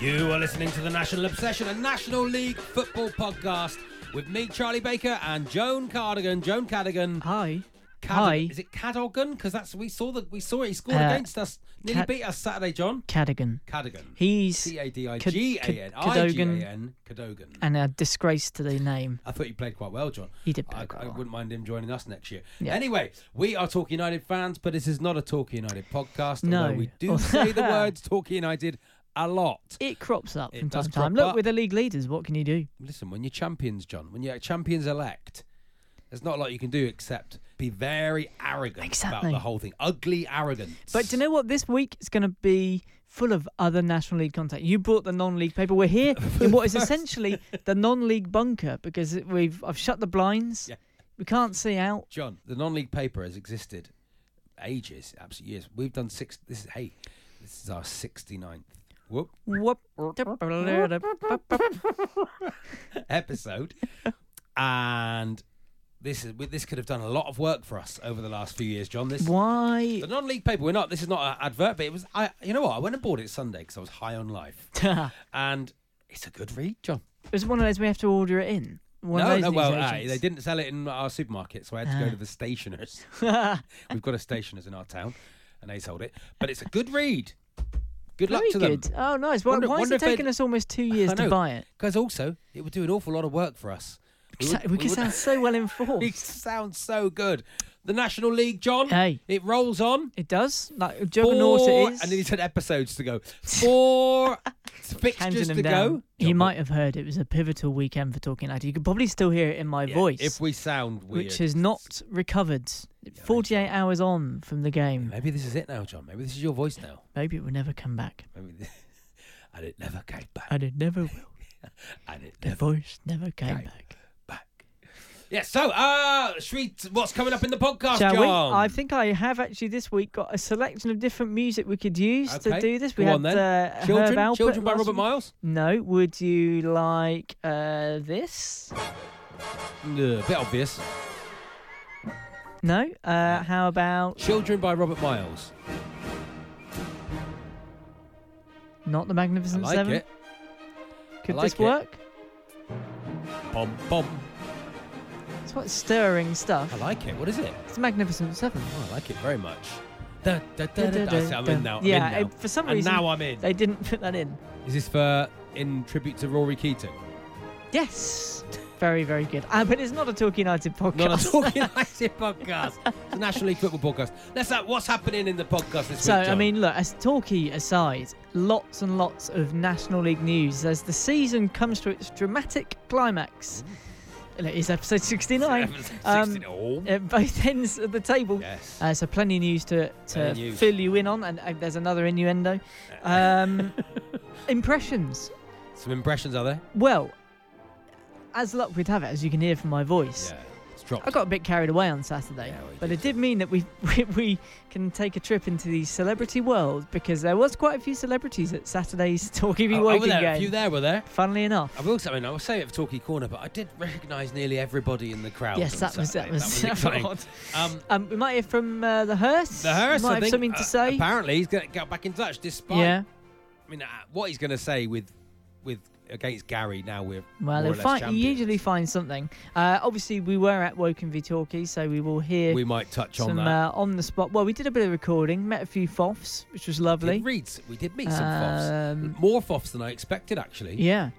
You are listening to the National Obsession, a National League football podcast with me, Charlie Baker, and Joan Cardigan. Joan Cadigan. Hi. Cad- Hi. Is it Cadogan? Because that's we saw that we saw it. He scored Uh, against us. Nearly Cad- beat us Saturday, John. Cadigan. Cadigan. He's C A D I G A N. I G A N. Cadogan. and a disgrace to the name. I thought he played quite well, John. He did play I, quite I well. wouldn't mind him joining us next year. Yeah. Anyway, we are Torquay United fans, but this is not a Torquay United podcast. No. Although we do say the words Torquay United a lot. It crops up It from time to time. Look, up. we're the league leaders. What can you do? Listen, when you're champions, John, when you're champions elect, there's not a lot you can do except be very arrogant Exactly. about the whole thing. Ugly arrogance. But do you know what? This week is going to be full of other National League content. You brought the non-league paper. We're here in what is essentially the non-league bunker because we've I've shut the blinds. Yeah. We can't see out. John, the non-league paper has existed ages, absolute years. We've done six. This is hey, this is our 69th whoop Whoop. episode, and this is this could have done a lot of work for us over the last few years, John. This Why? the non-league paper. We're not. This is not an advert, but it was. I. You know what? I went and bought it Sunday because I was high on life, and it's a good read, John. was one of those we have to order it in. One no, no. Well, uh, they didn't sell it in our supermarket, so I had to go Ah. to the stationers. We've got a stationers in our town, and they sold it. But it's a good read. Good luck Very to good. them. Oh, nice. Why, Wonder- why is it taking us almost two years to buy it? Because also, it would do an awful lot of work for us. We, we, would- sound so well informed. informed. sounds so good. The National League, John. Hey. It rolls on. It does. Like juggernaut Four, it is. and then he said episodes to go. Four fixtures to down. go. You John, might have heard it was a pivotal weekend for Torquay United. You could probably still hear it in my yeah, voice, If we sound weird, which has not recovered. 48 hours on from the game. Maybe this is it now, John. Maybe this is your voice now. Maybe it will never come back. Maybe this, and it never came back. And it never will. And it The never voice never came came back. back. Yeah. So, uh, should we, what's coming up in the podcast, Shall John? we? I think I have actually this week got a selection of different music we could use to do this. We go had on. Uh, Herb Children, Alpert Children by Robert. Miles. No. Would you like uh, this? Yeah, bit obvious. No. Uh, how about Children by Robert Miles. not the I Magnificent like Seven? it. Could like this it. work? Bom bom. It's quite stirring stuff. I like it. What is it? It's Magnificent Seven. Oh, I like it very much. Da, da, da, da, da. See, I'm in now. I'm yeah, in now. it- for some and reason now I'm in. they didn't put that in. Is this for in tribute to Rory Keating? Yes. Very, very good. Uh, but it's not a Torquay United podcast. Not a Talking United podcast. It's a National League football podcast. Let's uh, what's happening in the podcast this So, week. I John? mean, look, as talkie aside, lots and lots of National League news as the season comes to its dramatic climax. It is episode 69. Um, 16. Oh. At both ends of the table. Yes. Uh, so, plenty of news to, to news. fill you in on. And uh, there's another innuendo. Um, impressions. Some impressions are there? Well, as luck would have it, as you can hear from my voice, Yeah, it's dropped. I got a bit carried away on Saturday, Yeah, but did. it did mean that we, we we can take a trip into the celebrity world because there was quite a few celebrities at Saturday's Talkie V Oh, were there, game. a few there were there. Funnily enough, I will say, I mean, I will say it for Talkie Corner, but I did recognise nearly everybody in the crowd. yes, that was that was, exciting. odd. Um, Um, we might hear from uh, the Hearse. the Hearse, might I have think, something uh, to say. Apparently, he's going to get back in touch. Despite, yeah. I mean, uh, what he's going to say with with against Gary now we're Well, more find, he usually finds something. Uh, obviously, we were at Woking v Torquay, so we will hear we might touch on that. uh, on the spot. Well, we did a bit of recording, met a few FOFs, which was lovely. Did read, we did meet some foffs, Um, more foffs than I expected actually. Yeah,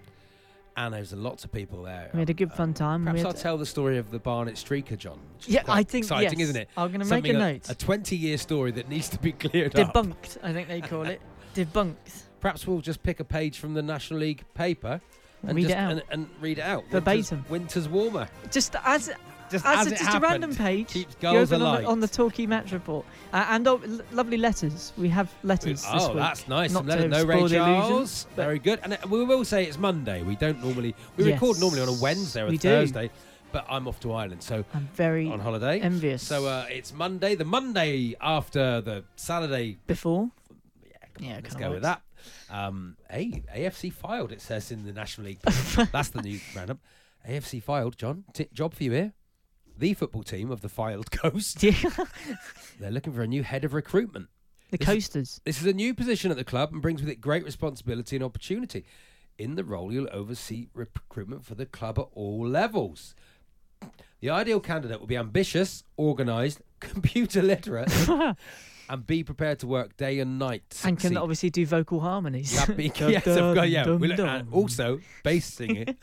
and there's lots of people there. we had a good fun time. Perhaps I'll tell the story of the Barnet Streaker, John. Yeah, I think exciting, yes. isn't it? I'm going to make a Something note. A 20-year story that needs to be cleared up. Debunked, I think they call it. Debunked. Perhaps we'll just pick a page from the National League paper and Read it out. And, and read it out Verbatim. Winter's, winter's warmer. Just as Just as, as, a, just happened. a random page. Keeps you goals on the, on the Torquay match report, uh, and oh, l- lovely letters. We have letters. this Oh, that's nice. Not to no Ray Charles. Very good. And uh, we will say it's Monday. We don't normally. We Yes, record normally on a Wednesday or a we do. Thursday, but I'm off to Ireland, so I'm very on holiday. envious. So uh, it's Monday, the Monday after the Saturday. before. Yeah, come Yeah, on, let's go with that. Um, hey, AFC Fylde. It says in the National League. That's the new roundup. AFC Fylde. John, t- job for you here. The football team of the Fylde coast. Yeah. They're looking for a new head of recruitment. the This is- coasters. This is a new position at the club and brings with it great responsibility and opportunity. In the role, you'll oversee recruitment for the club at all levels. The ideal candidate will be ambitious, organised, computer literate, and be prepared to work day and night. and can succeed. obviously do vocal harmonies. Yeah, be- yes, of course, yeah. dun, dun. also, bass singing.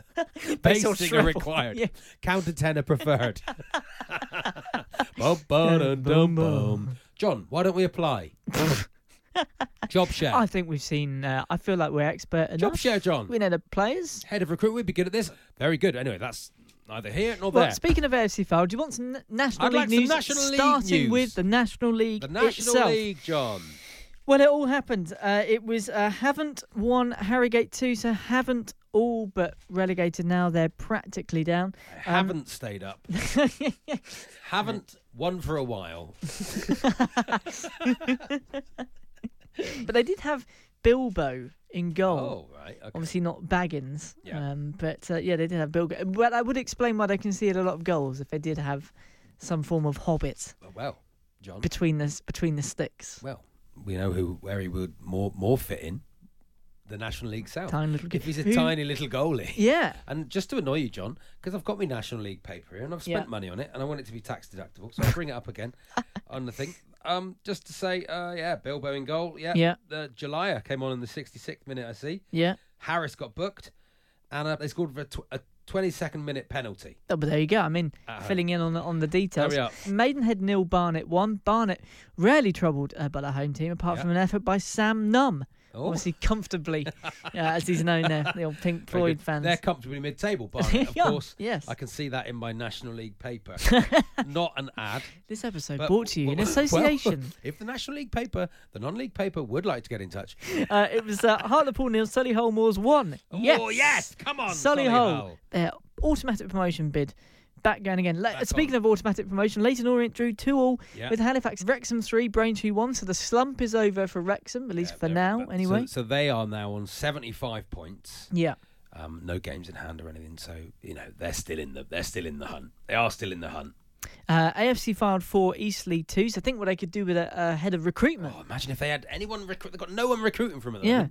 Bass singer required. yeah. Countertenor preferred. bum, bum, dum, bum. John, why don't we apply? Job share. I think we've seen. Uh, I feel like we're expert enough. Job share, John. We know the players. Head of recruitment, we'd be good at this. Very good. Anyway, that's neither here nor Well, there. speaking of AFC Fylde, do you want some National I'd League like some news? National League starting news. with the National League the National itself. League, John. Well, it all happened. Uh, it was uh, Havant won Harrogate two, so Havant all but relegated. Now they're practically down. Um, Haven't stayed up. Haven't won for a while. but they did have Bilbo in goal. Oh, right. Okay. Obviously not Baggins, Yeah. um, but uh, yeah, they did have Bilbo. Well, that would explain why they conceded a lot of goals if they did have some form of hobbit Well, John. between the s- between the sticks. Well, we know who where he would more more fit in. The National League South. Tiny little if he's a who- tiny little goalie. Yeah, And just to annoy you, John, because I've got my National League paper here and I've spent Yeah. money on it and I want it to be tax deductible, so I'll bring it up again on the thing. Um, just to say, uh, yeah, Bilbo in goal. Yeah. Yeah. The Jalaya came on in the 66th minute, I see. yeah. Harris got booked and uh, they scored for a, tw- a 22nd minute penalty. Oh, but there you go. I mean, At filling in on the, on the details. Maidenhead nil, Barnet one. Barnet rarely troubled uh, by the home team, apart Yeah. from an effort by Sam Nunn. Oh. Obviously, comfortably, uh, as he's known there, the old Pink Floyd fans. They're comfortably mid-table, Barnet, of Yeah, course. yes. I can see that in my National League paper. Not an ad. This episode but- brought to you in association. well, if the National League paper, the non-league paper would like to get in touch. uh, it was uh, Hartlepool nil, Solihull Moors one. yes, Oh, yes! Come on, Solihull. Solihull. Their automatic promotion bid. Back going again. Back Speaking on. of automatic promotion, Leyton Orient drew two all Yeah. with Halifax. Wrexham three, Braintree one. So the slump is over for Wrexham, at least Yeah, for now, anyway. So, so they are now on 75 points. yeah. Um, no games in hand or anything. So you know they're still in the they're still in the hunt. They are still in the hunt. Uh, AFC Fylde for Eastleigh two. So I think what they could do with a, a head of recruitment. Oh, imagine if they had anyone recruit. They've got no one recruiting from them. Yeah.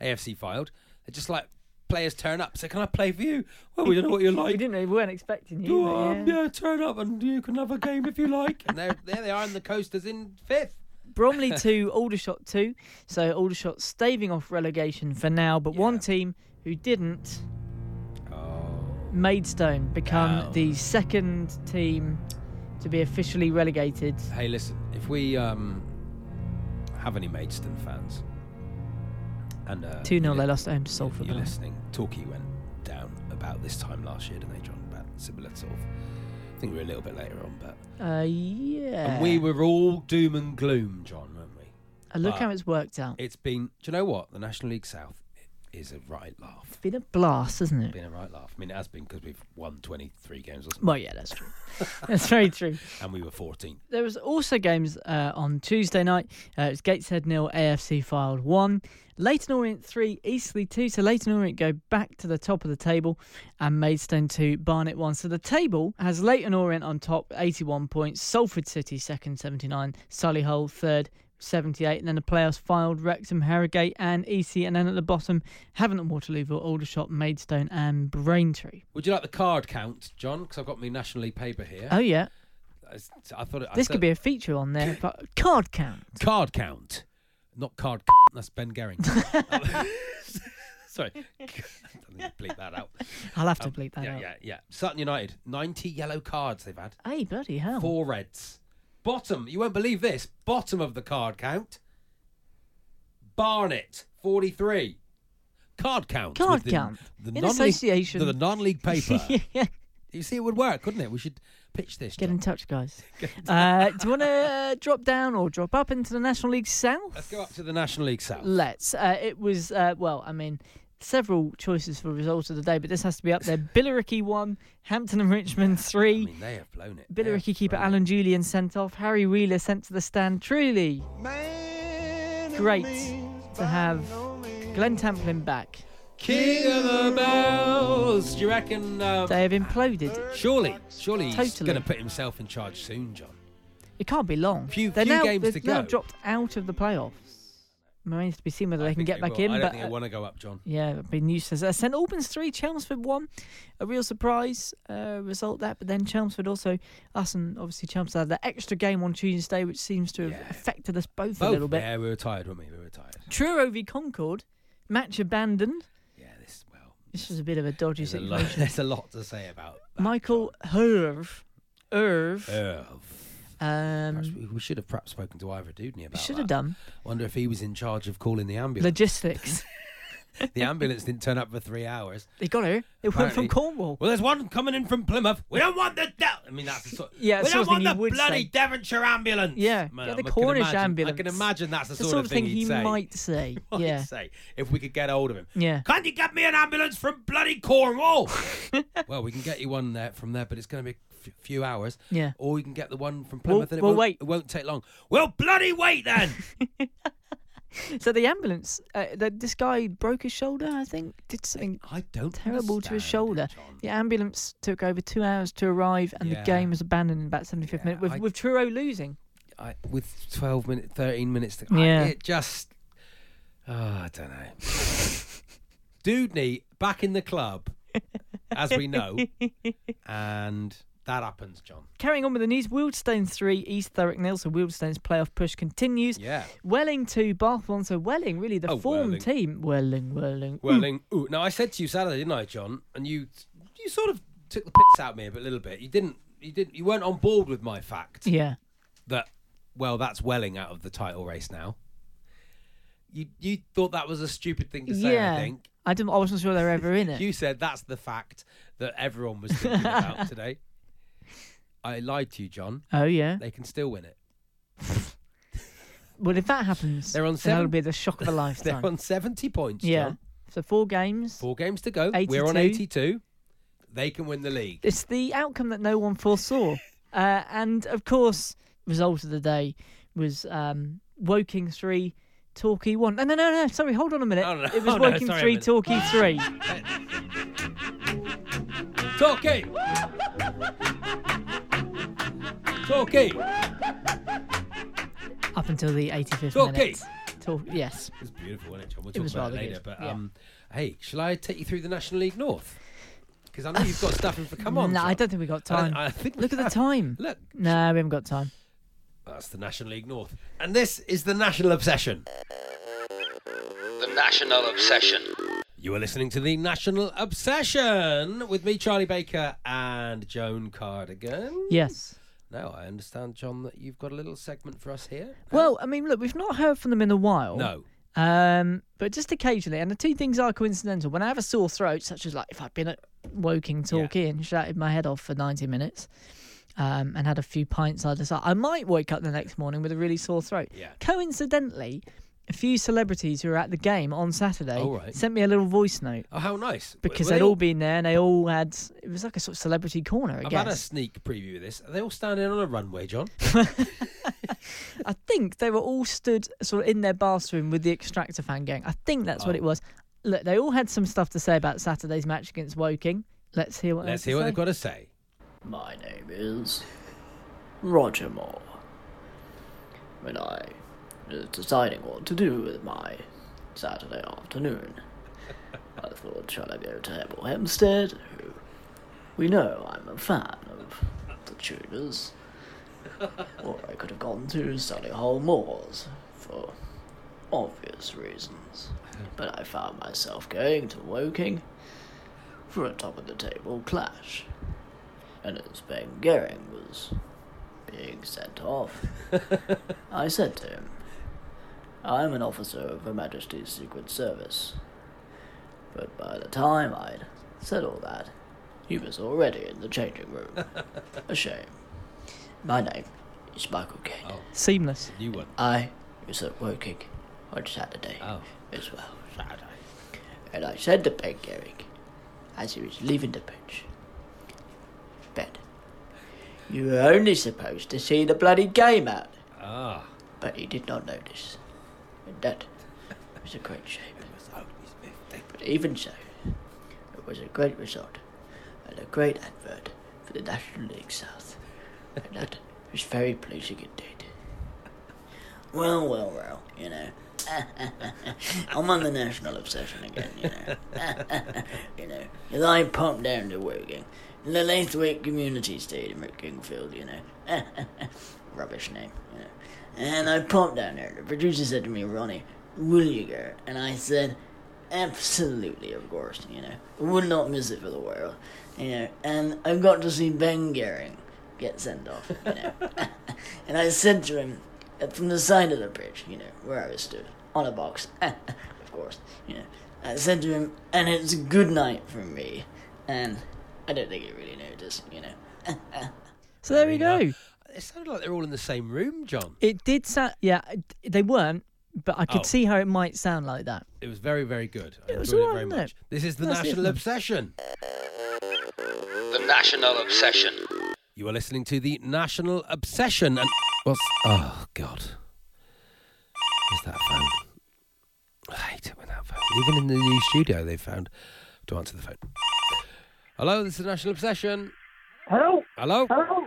AFC Fylde. They're just like players turn up. So can I play for you? Well, we don't know what you're we like. didn't. We weren't expecting you. Oh, um, yeah. yeah, turn up and you can have a game if you like. and there, there they are in the coasters in fifth. Bromley two, Aldershot two. So Aldershot staving off relegation for now, but one team who didn't, Oh, Maidstone, become the second team to be officially relegated. hey, listen. If we um have any Maidstone fans, and uh, Two 0 you're they li- lost at home to Salford. You're listening. Torquay went down about this time last year, didn't they, John? About similar sort of. I think we were a little bit later on, but Uh, yeah. and we were all doom and gloom, John, weren't we? Uh, look but- how it's worked out. It's been. Do you know what? The National League South. is a right laugh. It's been a blast, hasn't it? It's been a right laugh. I mean, it has been because we've won 23 games or something, Well, yeah, that's true. that's very true. and we were 14. There was also games uh, on Tuesday night. Uh, it was Gateshead nil, AFC Fylde one, Leyton Orient three, Eastleigh two. So Leyton Orient go back to the top of the table, and Maidstone two, Barnet one. So the table has Leyton Orient on top, 81 points. Salford City second, 79. Solihull third. 78 and then the playoffs Fylde Wrexham, Harrogate and EC and then at the bottom Havant Waterlooville, Aldershot, Maidstone and Braintree. Would you like the card count, John? Because I've got my National League paper here. Oh yeah, I, I thought it, I this said- could be a feature on there. But card count. card count, not card. That's Ben Gehring. Sorry, I don't need to bleep that out. I'll have to um, bleep that yeah, out. yeah, yeah. Yeah. Sutton United, 90 yellow cards they've had. Hey, bloody hell. Four reds. Bottom, you won't believe this. Bottom of the card count. Barnet, 43. Card count. Card the- count. The In non-league- association. The non-league paper. yeah. You see, it would work, couldn't it? We should pitch this. Get John. in touch, guys. uh, do you want to uh, drop down or drop up into the National League South? Let's go up to the National League South. Let's. Uh, it was, uh, well, I mean, several choices for results of the day, but this has to be up there. Billericay 1, Hampton and Richmond 3. I mean, they have blown it. Billericay keeper it. Alan Julian sent off. Harry Wheeler sent to the stand. Truly great to have Glenn Tamplin back. King of the Bells. Do you reckon? Um, They have imploded. surely, surely he's going to put himself in charge soon, John. It can't be long. Few- they're few now, games they've to now dropped out of the playoffs. Remains to be seen whether I they can get they back will. in. I don't but think they uh, want to go up, John. Yeah, it'd be useless. Uh, St Albans 3, Chelmsford 1. A real surprise uh, result that. But then Chelmsford also, us and obviously Chelmsford had the extra game on Tuesday, which seems to have Yeah. affected us both, Both. a little bit. Yeah, we were tired, weren't we? We were tired. Truro v Concord, match abandoned. This was a bit of a dodgy There's a, lot, situation. there's a lot to say about that, Michael Herv. Irv. Irv. Um, we, we should have perhaps spoken to Ivor Dudney about it. We should that. have done. Wonder if he was in charge of calling the ambulance. Logistics. the ambulance didn't turn up for three hours. they got her. It went from Cornwall. Well, there's one coming in from Plymouth. We don't want the. De- I mean, that's the sort. Yeah, we don't want the would bloody say. Devonshire ambulance. Yeah, Man, get the I Cornish imagine- ambulance. I can imagine that's the the sort, of thing, he he'd say. might say. What yeah. say if we could get hold of him. Yeah. Can't you get me an ambulance from bloody Cornwall? well, we can get you one there from there, but it's going to be few hours. Yeah. Or you can get the one from Well- Plymouth, and it, well, won't, wait. it won't take long. Well, bloody wait then. So the ambulance, uh, the, this guy broke his shoulder. I think did something I don't terrible to his shoulder. John. The ambulance took over two hours to arrive, and Yeah. the game was abandoned in about 75th Yeah, minute with, I- with Truro losing. I, with 12 minutes, 13 minutes to Yeah. I, it just. Oh, I don't know. Dudney back in the club, as we know, and that happens, John. Carrying on with the news, Wealdstone 3, East Thurrock nil, so Wealdstone's playoff push continues. Yeah. Welling 2, Bath 1, so Welling, really the Oh, form Welling. team. Welling, Welling. Welling. Ooh, now I said to you Saturday, didn't I, John? And you, you sort of took the piss out of me a bit, little bit. You didn't, you didn't, you weren't on board with my fact Yeah. that, well, that's Welling out of the title race now. You, you thought that was a stupid thing to say. yeah. I think I, didn't, I wasn't sure they were ever in it. you said that's the fact that everyone was thinking about today. I lied to you, John. oh, yeah. They can still win it. Well, if that happens, They're on then that'll be the shock of a lifetime. They're on seventy points. yeah. John. So four games. Four games to go. We're on 82. They can win the league. It's the outcome that no one foresaw. uh, and of course, result of the day was um, Woking 3, Torquay 1. No, no, no, no. Sorry, hold on a minute. Oh, no. It was Oh, no, Woking sorry a 3, minute. Torquay 3. Torquay. Torquay. Up until the 85th Okay. minute. Tor- yes. It's beautiful, isn't it, John? We'll It talk was about it later. good, But yeah. um, hey, shall I take you through the National League North? Because I know you've got stuff in for. Come on. No, I don't think we've got time. I think Look at the time. Look, No, we haven't got time. that's the National League North, and this is the National Obsession. The National Obsession. You are listening to the National Obsession with me, Charlie Baker, and Joan Cardigan. Yes. Now I understand, John, that you've got a little segment for us here. Well, I mean, look, we've not heard from them in a while. no. Um, but just occasionally, and the two things are coincidental. When I have a sore throat, such as like if I've been at Woking Torquay and shouted my head off for 90 minutes um, and had a few pints I side, I might wake up the next morning with a really sore throat. Yeah. Coincidentally, a few celebrities who were at the game on Saturday right. sent me a little voice note Oh, how nice! because Were they they'd all been there and they all had. It was like a sort of celebrity corner. I I've guess. had a sneak preview of this. Are they all standing on a runway, John? I think they were all stood sort of in their bathroom with the Extractor fan gang. I think that's what Oh. it was. Look, they all had some stuff to say about Saturday's match against Woking. Let's hear what. they Let's had to hear what say. they've got to say. My name is Roger Moore. When I was deciding what to do with my Saturday afternoon, I thought, shall I go to Hemel Hempstead, who we know I'm a fan of the Tudors, or I could have gone to Solihull Moors for obvious reasons. But I found myself going to Woking for a top of the table clash. And as Ben Gehring was being sent off, I said to him, I'm an officer of Her Majesty's Secret Service. But by the time I'd said all that, he was already in the changing room. A shame. My name is Michael Caine. Oh, Seamless. new one. I was at Woking on Saturday Oh. as well. Saturday. And I said to Ben Gehring, as he was leaving the pitch, Ben, you were only supposed to see the bloody game out. Ah. But he did not notice. And that was a great shame. But even so, it was a great result and a great advert for the National League South. And that was very pleasing indeed. Well, well, well, you know. I'm on the national obsession again, you know. you know, as I pop down to Woking, in the Laithwaite Community Stadium at Kingfield, you know. Rubbish name, you know. And I popped down there. The producer said to me, Ronnie, will you go? And I said, absolutely, of course, you know. Would not miss it for the world, you know. And I got to see Ben Gehring get sent off, you know. and I said to him, uh, from the side of the bridge, you know, where I was stood, on a box, of course, you know. I said to him, and it's a good night from me. And I don't think he really noticed, you know. So there we go. It sounded like they're all in the same room, John. It did sound. Yeah, they weren't, but I could Oh. see how it might sound like that. It was very, very good. I It was enjoyed it all very right, much. This is the That's National. Obsession. The National Obsession. You are listening to the National Obsession, and what's? Oh God, where's that phone? I hate it when that phone. Even in the new studio, they found to answer the phone. Hello, this is the National Obsession. Hello? Hello, Hello?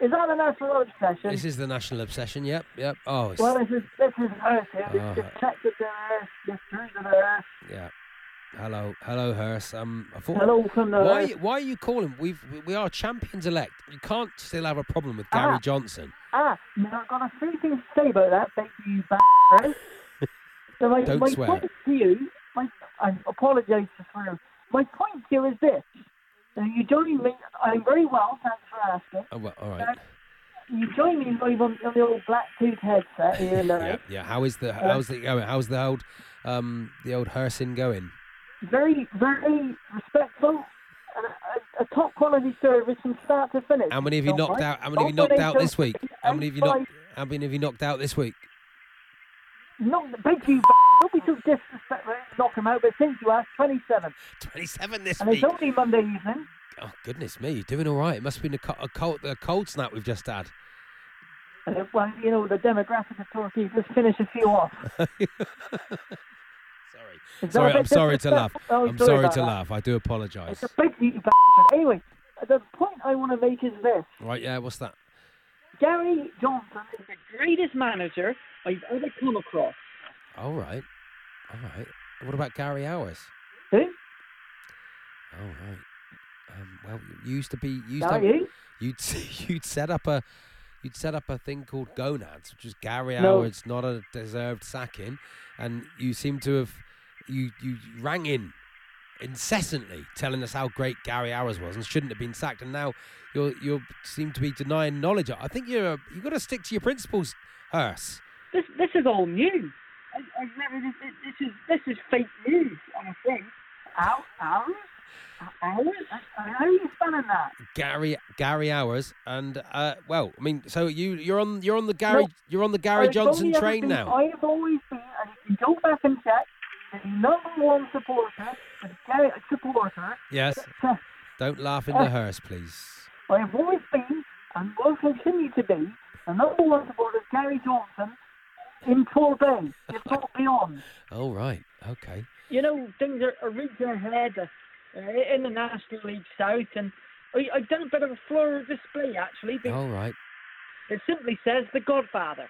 Is that the National Obsession? this is the National Obsession. Yep, yep. Oh, it's, Well, this is this is Earth here. Oh. Detective the Earth. Is the Earth. yeah. Hello, hello, Hearse. Um, I thought. Hello from the Why, Earth. why are you calling? We've we are champions elect. You can't still have a problem with Gary Ah. Johnson. Ah, now I've got a few things to say about that, thank you, bastard. so my, Don't my swear. point to you, my, I apologise for swearing. My point to you is this. Now, you join me, I'm very well, thanks for asking. Oh, well, all Uh, you join me live on, on the old Blacktooth headset here. Yeah, yeah. How is the how's the going? How's the old um the old Hersin going? Very, very respectful. A, a, a top quality service from start to finish. How many have you knocked mind. out? How many have you knocked out this week? How many have you knocked? How many have you knocked out this week? Knock, thank you, don't be too disrespectful. Him out, but since you asked, 27. Twenty-seven this And week. And it's only Monday evening. Oh goodness me, you're doing all right. It must have been a, a cold a cold snap we've just had. Uh, well, you know, the demographic of Torquay, just finish a few off. Sorry, sorry. I'm sorry to laugh. Oh, I'm sorry sorry to that. laugh. I do apologise. It's a big you bastard. Anyway, the point I want to make is this. Right, yeah. What's that? Gary Johnson is the greatest manager I've ever come across. All right, all right. What about Gary Owers? Who? All right. Um, well, you used to be you used Are to you? you'd you'd set up a you'd set up a thing called Gonads, which is Gary No. Owers not a deserved sacking, and you seem to have you you rang in incessantly telling us how great Gary Owers was and shouldn't have been sacked, and now you you seem to be denying knowledge. I think you're you've got to stick to your principles, Hearse. This this is all new. I, This, this is this is fake news. I'm afraid. Owers? Owers? Owers? How are you spelling that? Gary Gary Owers, and uh, well, I mean, so you you're on you're on the Gary No, you're on the Gary Johnson train been- now. I've always been, and if you go back and check, the number one supporter, the Gary supporter, Yes. uh, Don't laugh in the hearse, please. I have always been and will continue to be the number one supporter of Gary Johnson in Torbay, if not beyond. Oh, right. Okay. You know, things are, are reaching ahead uh, in the National League South, and I, I've done a bit of a floral display actually. All right. It simply says The Godfather.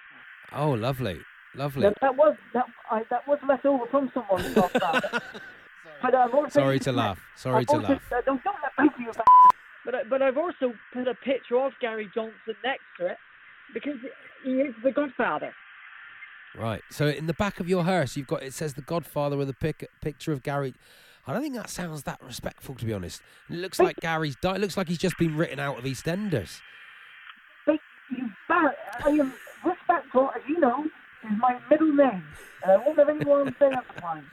Oh, lovely. Lovely. That, that was that I, that was left over from someone. The Godfather. but I've also Sorry to laugh. Sorry I've to also, laugh. Uh, don't don't let me you. But I- but I've also put a picture of Gary Johnson next to it because he is the Godfather. Right. So in the back of your hearse, you've got it says the Godfather with a pic, picture of Gary. I don't think that sounds that respectful, to be honest. It looks like Gary's died. It looks like he's just been written out of EastEnders. But you bar- I am respectful, as you know, is my middle name. And I won't have anyone say otherwise.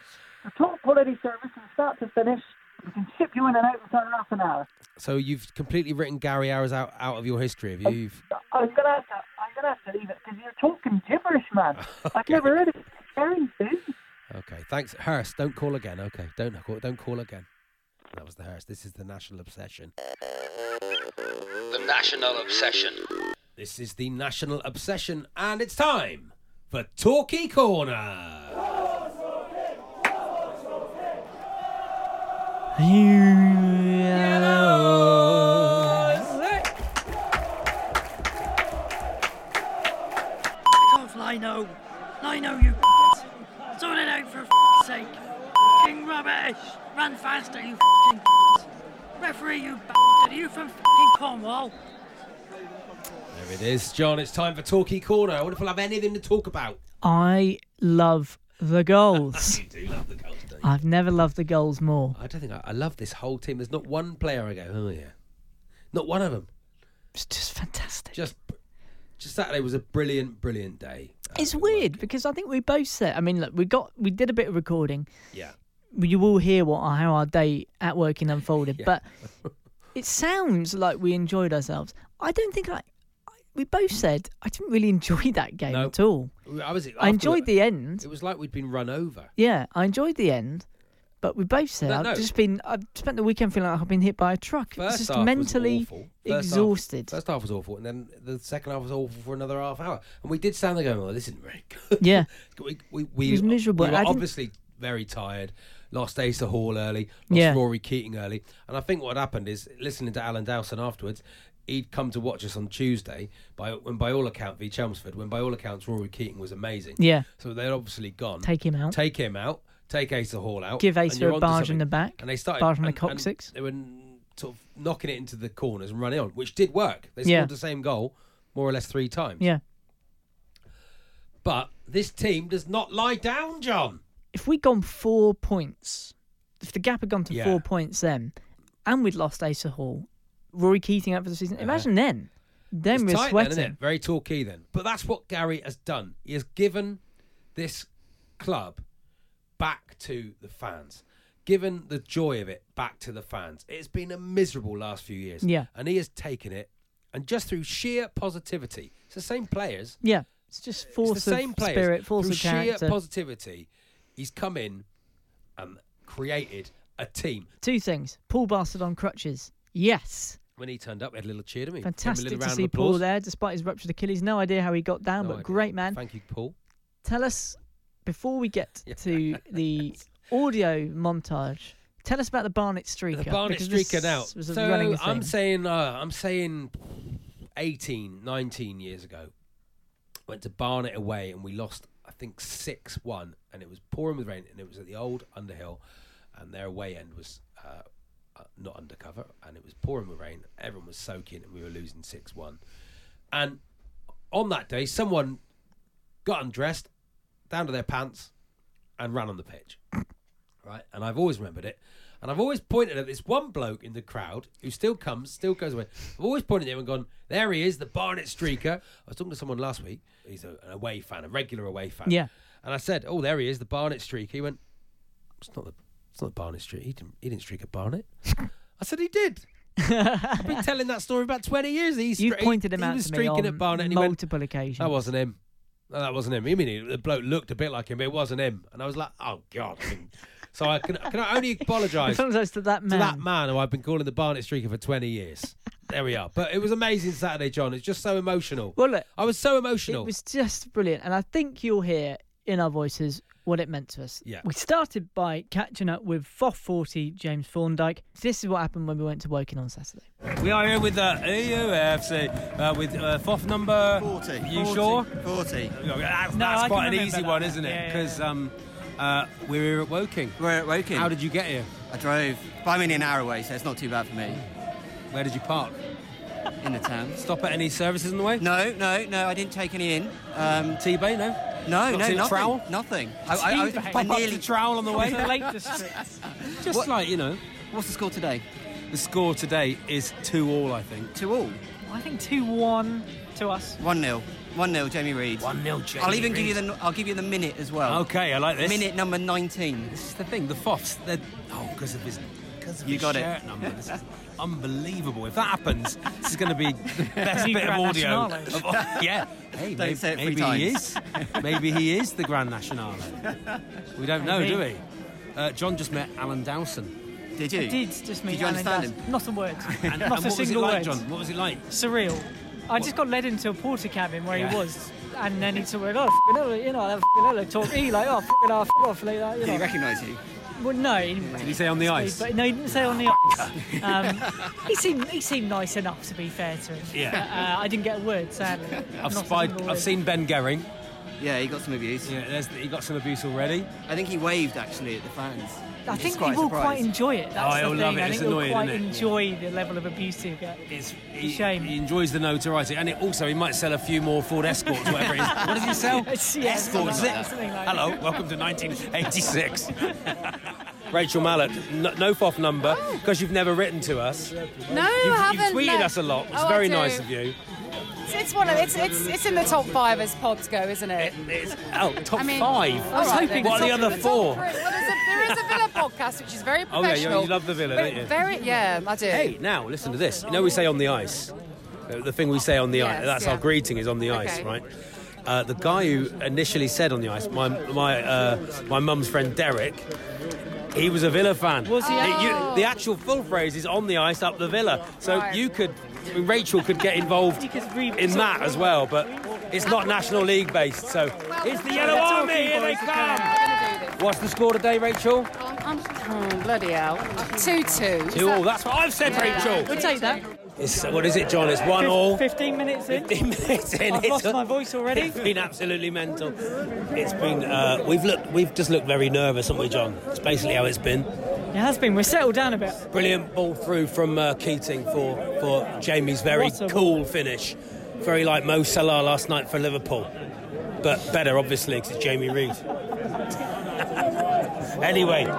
The top quality service from start to finish. We can ship you in and out within half an hour. So you've completely written Gary Owers out, out of your history, have you? You've, I'm gonna have to. I'm gonna have to leave it because you're talking gibberish, man. I've never heard of Gary, dude. okay. Thanks, Hearse. Don't call again. Okay. Don't call. Don't call again. That was the Hearse. This is the National Obsession. The National Obsession. This is the National Obsession, and it's time for Talkie Corner. Off, Lino. Lino, you Sort it out for f***'s sake. King rubbish. Run faster, you f***ing Referee, you bastard. Are you from f***ing Cornwall? There it is, John. It's time for Talkie Corner. I wonder if we'll have anything to talk about. I love the goals. You do love the goals, I've never loved the goals more. I don't think I, I love this whole team. There's not one player I go, oh yeah, not one of them. It's just fantastic. Just, just Saturday was a brilliant, brilliant day. Uh, it's weird because I think we both said. I mean, look, we got we did a bit of recording. Yeah. You will hear what how our day at working unfolded, but it sounds like we enjoyed ourselves. I don't think I. We both mm. said I didn't really enjoy that game No. at all. I was. I enjoyed the end. It was like we'd been run over. Yeah, I enjoyed the end, but we both said No, I've no. just been. I've spent the weekend feeling like I've been hit by a truck. First it's just half mentally was awful. First half- exhausted. first half was awful, and then the second half was awful for another half hour. And we did stand there going, "Well, this isn't very good." Yeah. we, we, we It was miserable. We were obviously very tired. Lost Asa Hall early. Lost Yeah. Rory Keating early. And I think what happened is listening to Alan Dowson afterwards. He'd come to watch us on Tuesday. By when, by all accounts, v Chelmsford. When by all accounts, Rory Keating was amazing. Yeah. So they'd obviously gone. Take him out. Take him out. Take Asa Hall out. Give Asa a barge in the back, And they started barge from the coccyx. They were sort of knocking it into the corners and running on, which did work. They Yeah. scored the same goal more or less three times. Yeah. But this team does not lie down, John. If we'd gone four points, if the gap had gone to Yeah. four points then, and we'd lost Asa Hall, Rory Keating out for the season, uh-huh. imagine then. Then it's we're sweating. Then? Very talky then. But that's what Gary has done. He has given this club back to the fans. Given the joy of it back to the fans. It's been a miserable last few years. Yeah. And he has taken it and just through sheer positivity. It's the same players. Yeah, it's just force it's the same players. spirit, force through of sheer character. positivity. He's come in and created a team. Two things: Paul Bastard on crutches. Yes, When he turned up, we had a little cheer to me. fantastic to see Paul there, despite his ruptured Achilles. No idea how he got down, No but idea. great man. Thank you, Paul. Tell us before we get to the audio montage. Tell us about the Barnet streaker. The Barnet streaker now. So I'm saying, uh, I'm saying, 18, 19 years ago, went to Barnet away and we lost, I think six one, and it was pouring with rain, and it was at the old Underhill, and their away end was uh, uh, not undercover, and it was pouring with rain. Everyone was soaking, and we were losing six one. And on that day, someone got undressed, down to their pants, and ran on the pitch. Right, and I've always remembered it. And I've always pointed at this one bloke in the crowd who still comes, still goes away. I've always pointed at him and gone, there he is, the Barnet streaker. I was talking to someone last week. He's a, an away fan, a regular away fan. Yeah. And I said, oh, there he is, the Barnet streaker. He went, it's not the, it's not Barnet streak. He didn't, he didn't streak at Barnet. I said he did. I've been telling that story about 20 years. He's You've stre- he- pointed him he out was to me streaking on at Barnet. And he went, multiple occasions. that wasn't him. No, that wasn't him. I mean, the bloke looked a bit like him, but it wasn't him. And I was like, oh god. I mean, so I can can I only apologise to Apologise to that man. that man who I've been calling the Barnet Streaker for twenty years. There we are. But it was amazing Saturday, John. It's just so emotional. Well, look, I was so emotional. It was just brilliant, and I think you'll hear in our voices what it meant to us. Yeah. We started by catching up with FOF 40 James Thorndike. This is what happened when we went to Woking on Saturday. We are here with uh, EUFC uh, with uh, FOF number 40. You 40. sure? 40. That's, No, that's I quite can an remember easy that. one, isn't it? Yeah, yeah, Because um, uh, we're here at Woking. We're at Woking. How did you get here? I drove, but I'm only an hour away, so it's not too bad for me. Where did you park? In the town. Stop at any services on the way? No, no, no, I didn't take any in. Um, T-Bay, no? No, Not no, nothing. trowel? Nothing. I, I, I. I nearly. trowel on the way? The District. Just What? like, you know. What's the score today? The score today is 2 all, I think. Two all. I think 2 1 to us. One 0 One 0 Jamie Reid. 1 0 Jamie I'll even give you the. I'll give you the minute as well. Okay, I like this. Minute number 19. This is the thing, the FOFs, they're. Oh, because of his. Because of You his got it. shirt number. This is unbelievable. If that happens, this is going to be the best New bit of audio. Of, yeah. Hey, Don't maybe, say it three maybe he is. Maybe he is the Grand Nationale. We don't know, do we? Uh, John just met Alan Dowson. Did you? I did just meet Did you Alan understand Dowson. him? Not a word. And, Not and a what was it single like, word. John? What was it like? Surreal. I just got led into a Portakabin where Yeah. he was. And then he sort of went, oh, f***ing hell, you know, f***ing hell, talk. He like, oh, f***ing hell, f*** off, like that, you Did he know. recognise you? Well, no. He didn't Did he say on the ice? But no, he didn't say on the ice. Um, he seemed he seemed nice enough to be fair to him. Yeah. But, uh, I didn't get a word, sadly. I've Not a spied. single I've word. seen Ben Gehring. Yeah, he got some abuse. Yeah, there's, he got some abuse already. I think he waved actually at the fans. I which think is he quite will surprised. quite enjoy it. That's Oh, the he'll thing. love it. I It's think he'll annoying, quite isn't it? enjoy the level of abuse he'll get. It's a shame. He enjoys the notoriety, and it also he might sell a few more Ford Escorts, whatever it is. What does he sell? It's- yeah, Escorts. like it? that, something like Hello, that. welcome to 1986. Rachel Mallet, no, no FOF number oh. because you've never written to us. No, You've, I you've tweeted no. us a lot. It's Oh, very nice of you. It's, it's one of it's it's it's in the top five as pods go, isn't it? It's oh, top I mean- five. All right, then. What are the other top four? three. Well, there's a, there is a Villa podcast which is very Oh yeah, you, you love the Villa, don't you? Very, yeah, I do. Hey, now listen to this. You know we say on the ice. Uh, The thing we say on the Yes, ice. That's yeah. our greeting is on the ice, Okay. right? Uh, the guy who initially said on the ice, my my uh, my mum's friend Derek, he was a Villa fan. Was he? It- you- Oh. the actual full phrase is on the ice up the Villa. So Right. you could, Rachel could get involved You could re- in that as well, but it's not National League based. So it's the Yellow Army. keep Here they come. I'm gonna do this. What's the score today, Rachel? I'm, oh, bloody hell. Two two. Two all. That's what I've said, Rachel. We'll take that. It's, what is it, John? It's one all. 15 minutes in. 15 minutes in. I've it's lost my voice already. It's been absolutely mental. It's been. Uh, we've looked. We've just looked very nervous, haven't we, John? It's basically how it's been. It has been. We're settled down a bit. Brilliant ball through from uh, Keating for for Jamie's very cool finish. Very like Mo Salah last night for Liverpool, but better obviously because it's Jamie Reid. anyway, Here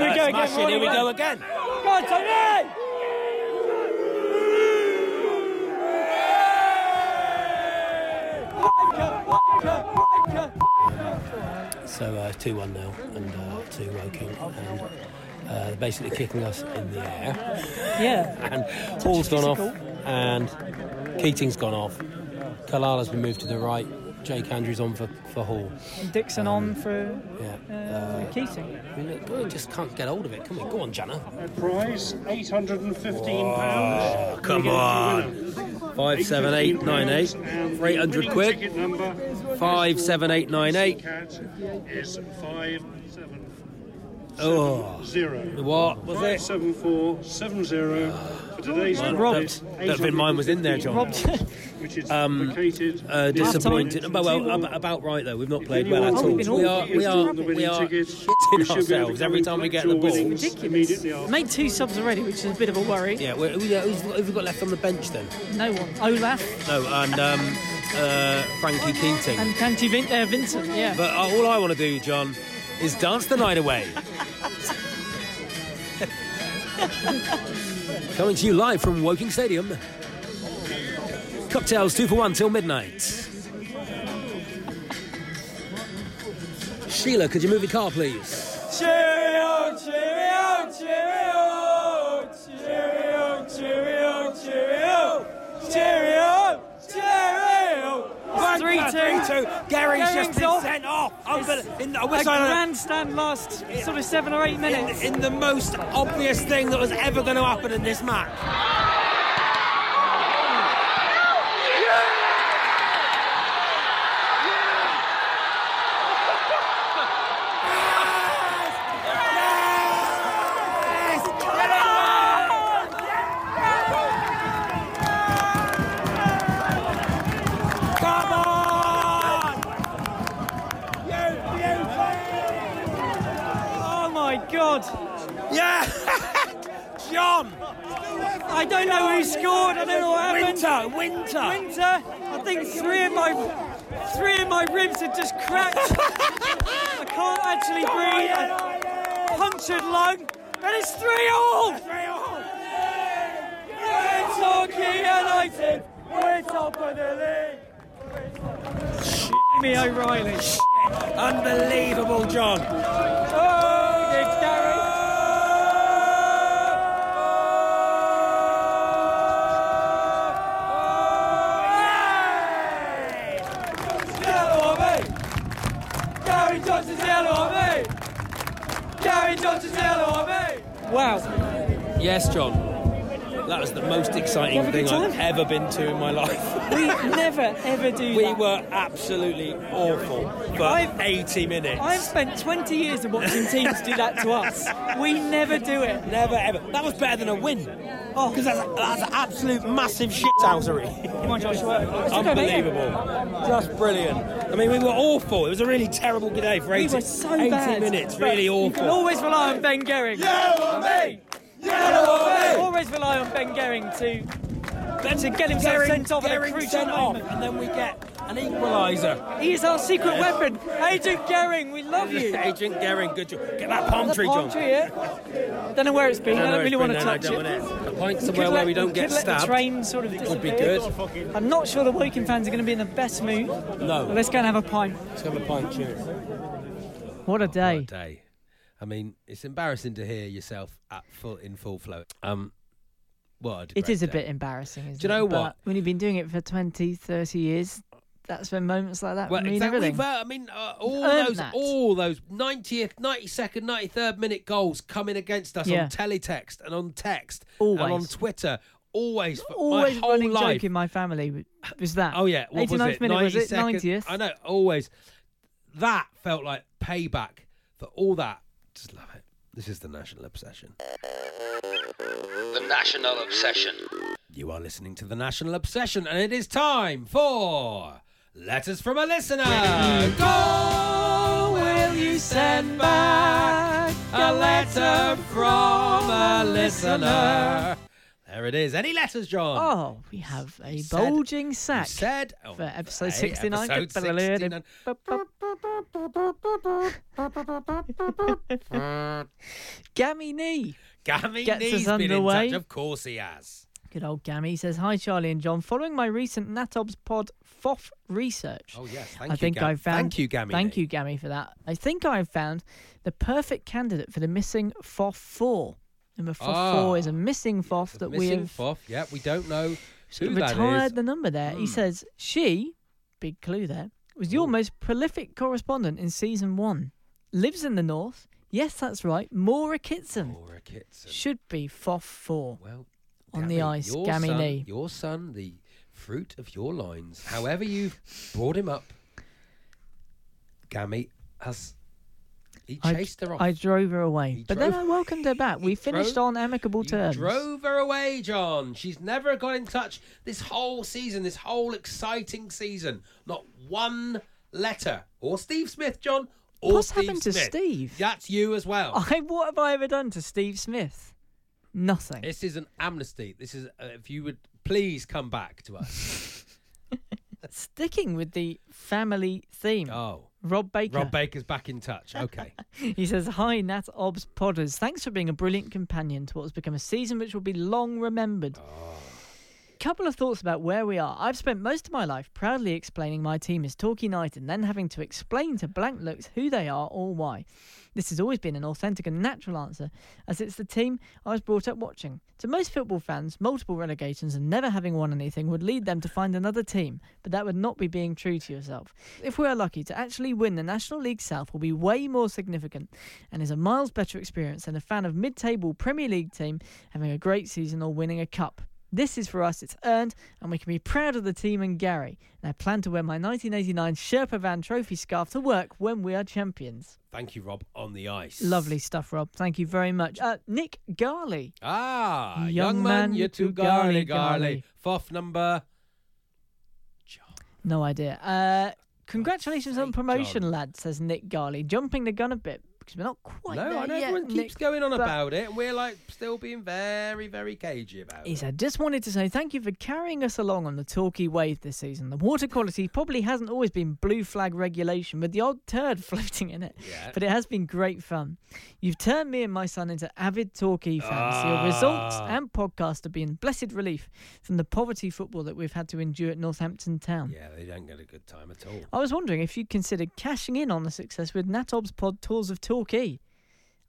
we uh, go again. Here we go again. Go on, Tony! So uh, two one now, and uh, two Woking, and uh, they're basically kicking us in the air. Yeah. and Paul's gone off, and Keating's gone off. Kalala's been moved to the right. Jake Andrews on for, for Hall. And Dixon on for Yeah. uh, Keating. I mean, look, we just can't get hold of it. Come on, go on, Jana. Prize eight hundred and fifteen pounds. Oh, come on. Five seven eight nine eight for eight hundred quid. Five seven eight nine eight. is five seven Oh, zero. what was Five it? seven four seven zero for today's Well, prize. don't- don't think mine was in there, John. Robbed. Which is Um, located. Uh, disappointed. Half-time. But well, ab- about right though. We've not played well at all. we've been We awful. are, we are, we are ticket, shitting you should be able to ourselves every time we get the ball. winnings Ridiculous. Made two subs already, which is a bit of a worry. Yeah, we, we, who's, who've we got left on the bench then? No one. Olaf No, and um, uh, Frankie Keating. and Canty Vin- uh, Vincent, yeah. But uh, all I want to do, John, is dance the night away. Coming to you live from Woking Stadium. Cocktails two for one till midnight. Sheila, could you move your car, please? Cheerio, cheerio, cheerio, cheerio, cheerio, cheerio, cheerio, cheerio. Three, two, two. Gary's just been off. sent off. In the, A grandstand last sort of seven or eight minutes. in, in the most obvious thing that was ever going to happen in this match. Gary Johnson's yellow on me. Gary Johnson's yellow on me. Wow. Yes, John. That was the most exciting thing I've ever been to in my life. We never ever do We that. were absolutely awful for I've- 80 minutes. I've spent 20 years of watching teams do that to us. We never do it. Never ever. That was better than a win. Oh, because that's, that's absolute massive shithousery. Come on, Joshua. It's okay, mate. Unbelievable. Just brilliant. I mean, we were awful. It was a really terrible day for 80, We were so 80 bad. minutes. Really You can awful. always rely on Ben Gehring. Yellow on me! Always rely on Ben Gehring to to get himself Gehring- sent off at a crucial sent off, moment. and then we get an equaliser. He is our secret weapon. Agent Gehring, we love you. Agent Gehring, good job. Get that palm tree, palm John. tree here. Don't know where it's been. I don't really want to touch no, it. A point somewhere where let- we don't we get stabbed. the train sort of Would be good. I'm not sure the Woking fans are going to be in the best mood. No. But let's go and have a pint. Let's have a pint, cheers. What a day. What a day. I mean, it's embarrassing to hear yourself at full in full flow. Um, what a It is a bit embarrassing, isn't Do you know it? But what? when you've been doing it for 20, 30 years, that's when moments like that Well, mean exactly. everything. But, I mean, uh, all earned those, that. all those 90th, 92nd, 93rd minute goals coming against us Yeah. on teletext and on text and on Twitter, always, for Always my whole running life. joke in my family was that. Oh yeah, what was 89th it? minute was it? 90th. I know, always. That felt like payback for all that. Just love it. This is the national obsession. The National Obsession. You are listening to the National Obsession, and it is time for letters from a listener. Go, will you send back a letter from a listener? There it is. Any letters, John? Oh, we have a bulging sack said oh, for episode 69. episode 69. Gammy Nee. Gammy Gets us Nee's been in underway. touch. Of course he has. Good old Gammy says, Hi, Charlie and John. Following my recent Natob's Pod FOF research, Oh yes, thank I you. think Gam- I found. Thank you, Gammy. Thank you, Gammy, for that. I think I have found the perfect candidate for the missing FOF 4. Number FOF 4 Ah. is a missing FOF The that we have. missing Foff. Yeah, we don't know who retired is. the number there. He Hmm. says, She, big clue there, was your most prolific correspondent in season one. Lives in the north. Yes, that's right. Maura Kitson. Maura Kitson. Should be FOF 4. Well, on the ice, Gammy son. Your son, the fruit of your loins. However you've brought him up, Gammy has. He I, her off. I drove her away. He but then I welcomed her back. We He finished drove- on amicable You terms. drove her away, John. She's never got in touch this whole season, this whole exciting season. Not one letter. Or Steve Smith, John. Or What's Steve happened to Smith. Steve? That's you as well. I, what have I ever done to Steve Smith? Nothing. This is an amnesty. This is, uh, if you would please come back to us. Sticking with the family theme. Oh. Rob Baker. Rob Baker's back in touch. Okay. He says, Hi, Nat Obs Podders. Thanks for being a brilliant companion to what has become a season which will be long remembered. Oh. couple of thoughts about where we are. I've spent most of my life proudly explaining my team is Torquay United and then having to explain to blank looks who they are or why. This has always been an authentic and natural answer, as it's the team I was brought up watching. To most football fans, multiple relegations and never having won anything would lead them to find another team, but that would not be being true to yourself. If we are lucky to actually win the National League South will be way more significant and is a miles better experience than a fan of mid-table Premier League team having a great season or winning a cup. This is for us, it's earned, and we can be proud of the team and Gary. And I plan to wear my 1989 Sherpa Van Trophy scarf to work when we are champions. Thank you, Rob, on the ice. Lovely stuff, Rob. Thank you very much. Uh, Nick Garley. Ah, Young young, man, man, you're too garly, garly, garly. Fourth number. No idea. Uh, congratulations on promotion, John. lad, says Nick Garley. Jumping the gun a bit because we're not quite no, there I know yet, everyone keeps Nick, going on about it, and we're like still being very, very cagey about He it. said, just wanted to say thank you for carrying us along on the Torquay wave this season. The water quality probably hasn't always been blue flag regulation with the odd turd floating in it, Yeah. but it has been great fun. You've turned me and my son into avid Torquay fans. Your results Ah. and podcast have been blessed relief from the poverty football that we've had to endure at Northampton Town. Yeah, they don't get a good time at all. I was wondering if you'd considered cashing in on the success with Natob's pod Tours of Torquay.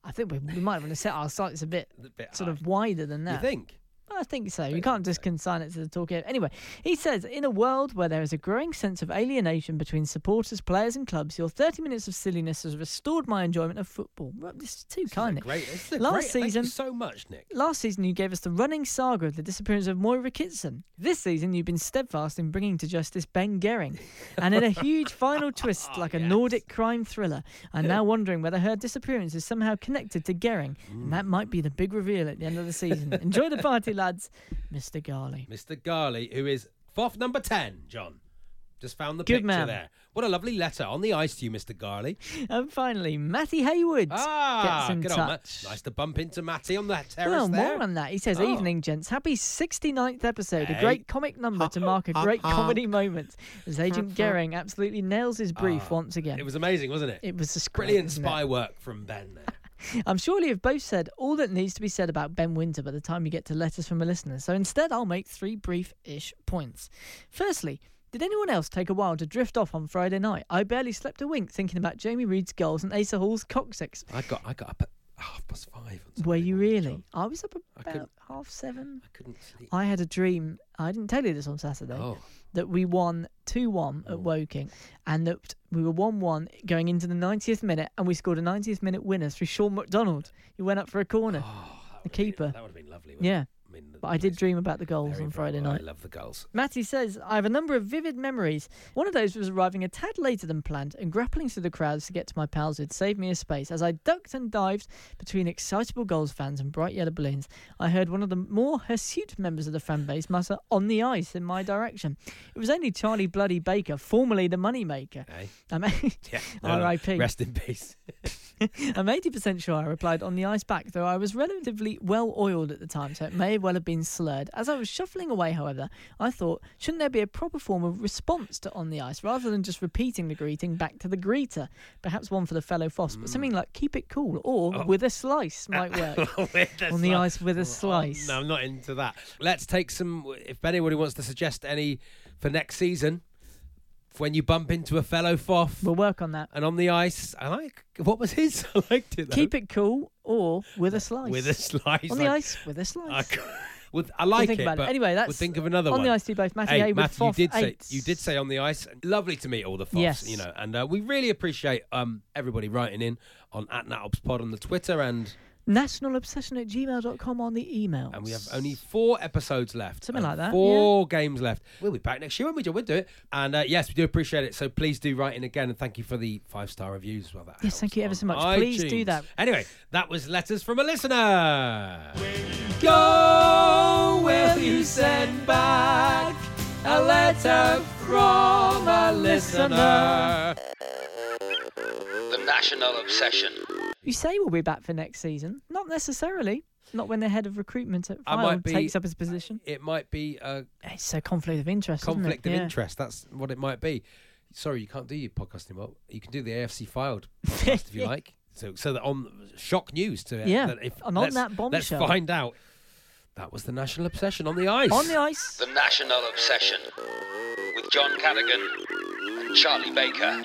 I think we, we might want to set our sights a bit, bit sort of wider than that. You think? I think so. You can't just consign it to the Torquay. Anyway, he says, in a world where there is a growing sense of alienation between supporters, players, and clubs, your 30 minutes of silliness has restored my enjoyment of football. Well, This is too kind. Nick. Great. This is Last great, season, Thank you so much, Nick. Last season, you gave us the running saga of the disappearance of Moira Kitson. This season, you've been steadfast in bringing to justice Ben Gehring. And in a huge final twist, ah, like a Nordic crime thriller, I'm now wondering whether her disappearance is somehow connected to Gehring. And that might be the big reveal at the end of the season. Enjoy the party, lads. Mr. Garley. Mr. Garley, who is fourth number 10, John. Just found the Good picture man. there. What a lovely letter on the ice to you, Mr. Garley. And finally, Matty Hayward Ah, gets in touch. on, Matt. Nice to bump into Matty on that terrace Well, there. more on that. He says, Oh. Evening, gents. Happy 69th episode. A great comic number to mark a great comedy moment as Agent Gehring absolutely nails his brief once again. Ah, It was amazing, wasn't it? It was just great, Brilliant spy work from Ben there. I'm sure you have both said all that needs to be said about Ben Winter by the time you get to letters from a listener, so instead I'll make three brief ish points. Firstly, did anyone else take a while to drift off on Friday night? I barely slept a wink thinking about Jamie Reid's goals and Asa Hall's coccyx. I got I got up at half past five. Were you morning, really? John. I was up about half seven. I couldn't sleep. I had a dream. I didn't tell you this on Saturday. Oh. That we won 2 1 at oh. Woking and that we were 1 1 going into the 90th minute and we scored a 90th minute winner through Sean McDonald. He went up for a corner. Oh, the keeper. That would have been lovely. Yeah. it? I mean, But I did dream about the goals very, on Friday night. I love the goals. Matty says, I have a number of vivid memories. One of those was arriving a tad later than planned and grappling through the crowds to get to my pals who'd saved me a space. As I ducked and dived between excitable goals fans and bright yellow balloons, I heard one of the more hirsute members of the fan base mutter on the ice in my direction. It was only Charlie Bloody Baker, formerly the moneymaker. Hey. I'm Yeah. no, no, R.I.P. Rest in peace. I'm 80% sure I replied on the ice back, though I was relatively well oiled at the time, so it may well have been slurred. As I was shuffling away, however, I thought, shouldn't there be a proper form of response to on the ice rather than just repeating the greeting back to the greeter? Perhaps one for the fellow Foss, but something mm. like keep it cool or Oh. with a slice might work. On the ice with a oh, oh, slice. no, I'm not into that. Let's take some. If anybody wants to suggest any for next season, when you bump into a fellow foff, we'll work on that. And on the ice, I like. What was his? I liked it. Though. Keep it cool or with a slice. with a slice. On the ice with a slice. With, I We'll like think it. about it. but Anyway, we'll that's think of another on one. the ice to you both. Matthew hey, Hayward, Matthew, you did say you did say on the ice. Lovely to meet all the Foffs, Yes. you know, and uh, we really appreciate um everybody writing in on at NatObsPod on the Twitter and Nationalobsession at gmail.com on the email. and we have only four episodes left. Something like that, Four games left. We'll be back next year when we do. We'll do it. And uh, yes, we do appreciate it. So please do write in again. And thank you for the five star reviews as well. That Yes, thank you ever so much. on Please do that. Anyway, that was letters from a listener. Go, will you send back a letter from a listener? The National Obsession. You say we'll be back for next season. Not necessarily. Not when the head of recruitment at I might be- takes up his position. It might be a It's a conflict of interest. isn't it? conflict of Yeah. interest. That's what it might be. Sorry, you can't do your podcast anymore. You can do the AFC Fylde podcast if you like. So, so that on shock news to it. Yeah, that if, and on let's- that Let's find out That was the national obsession on the ice. On the ice. The National Obsession with John Cadigan and Charlie Baker.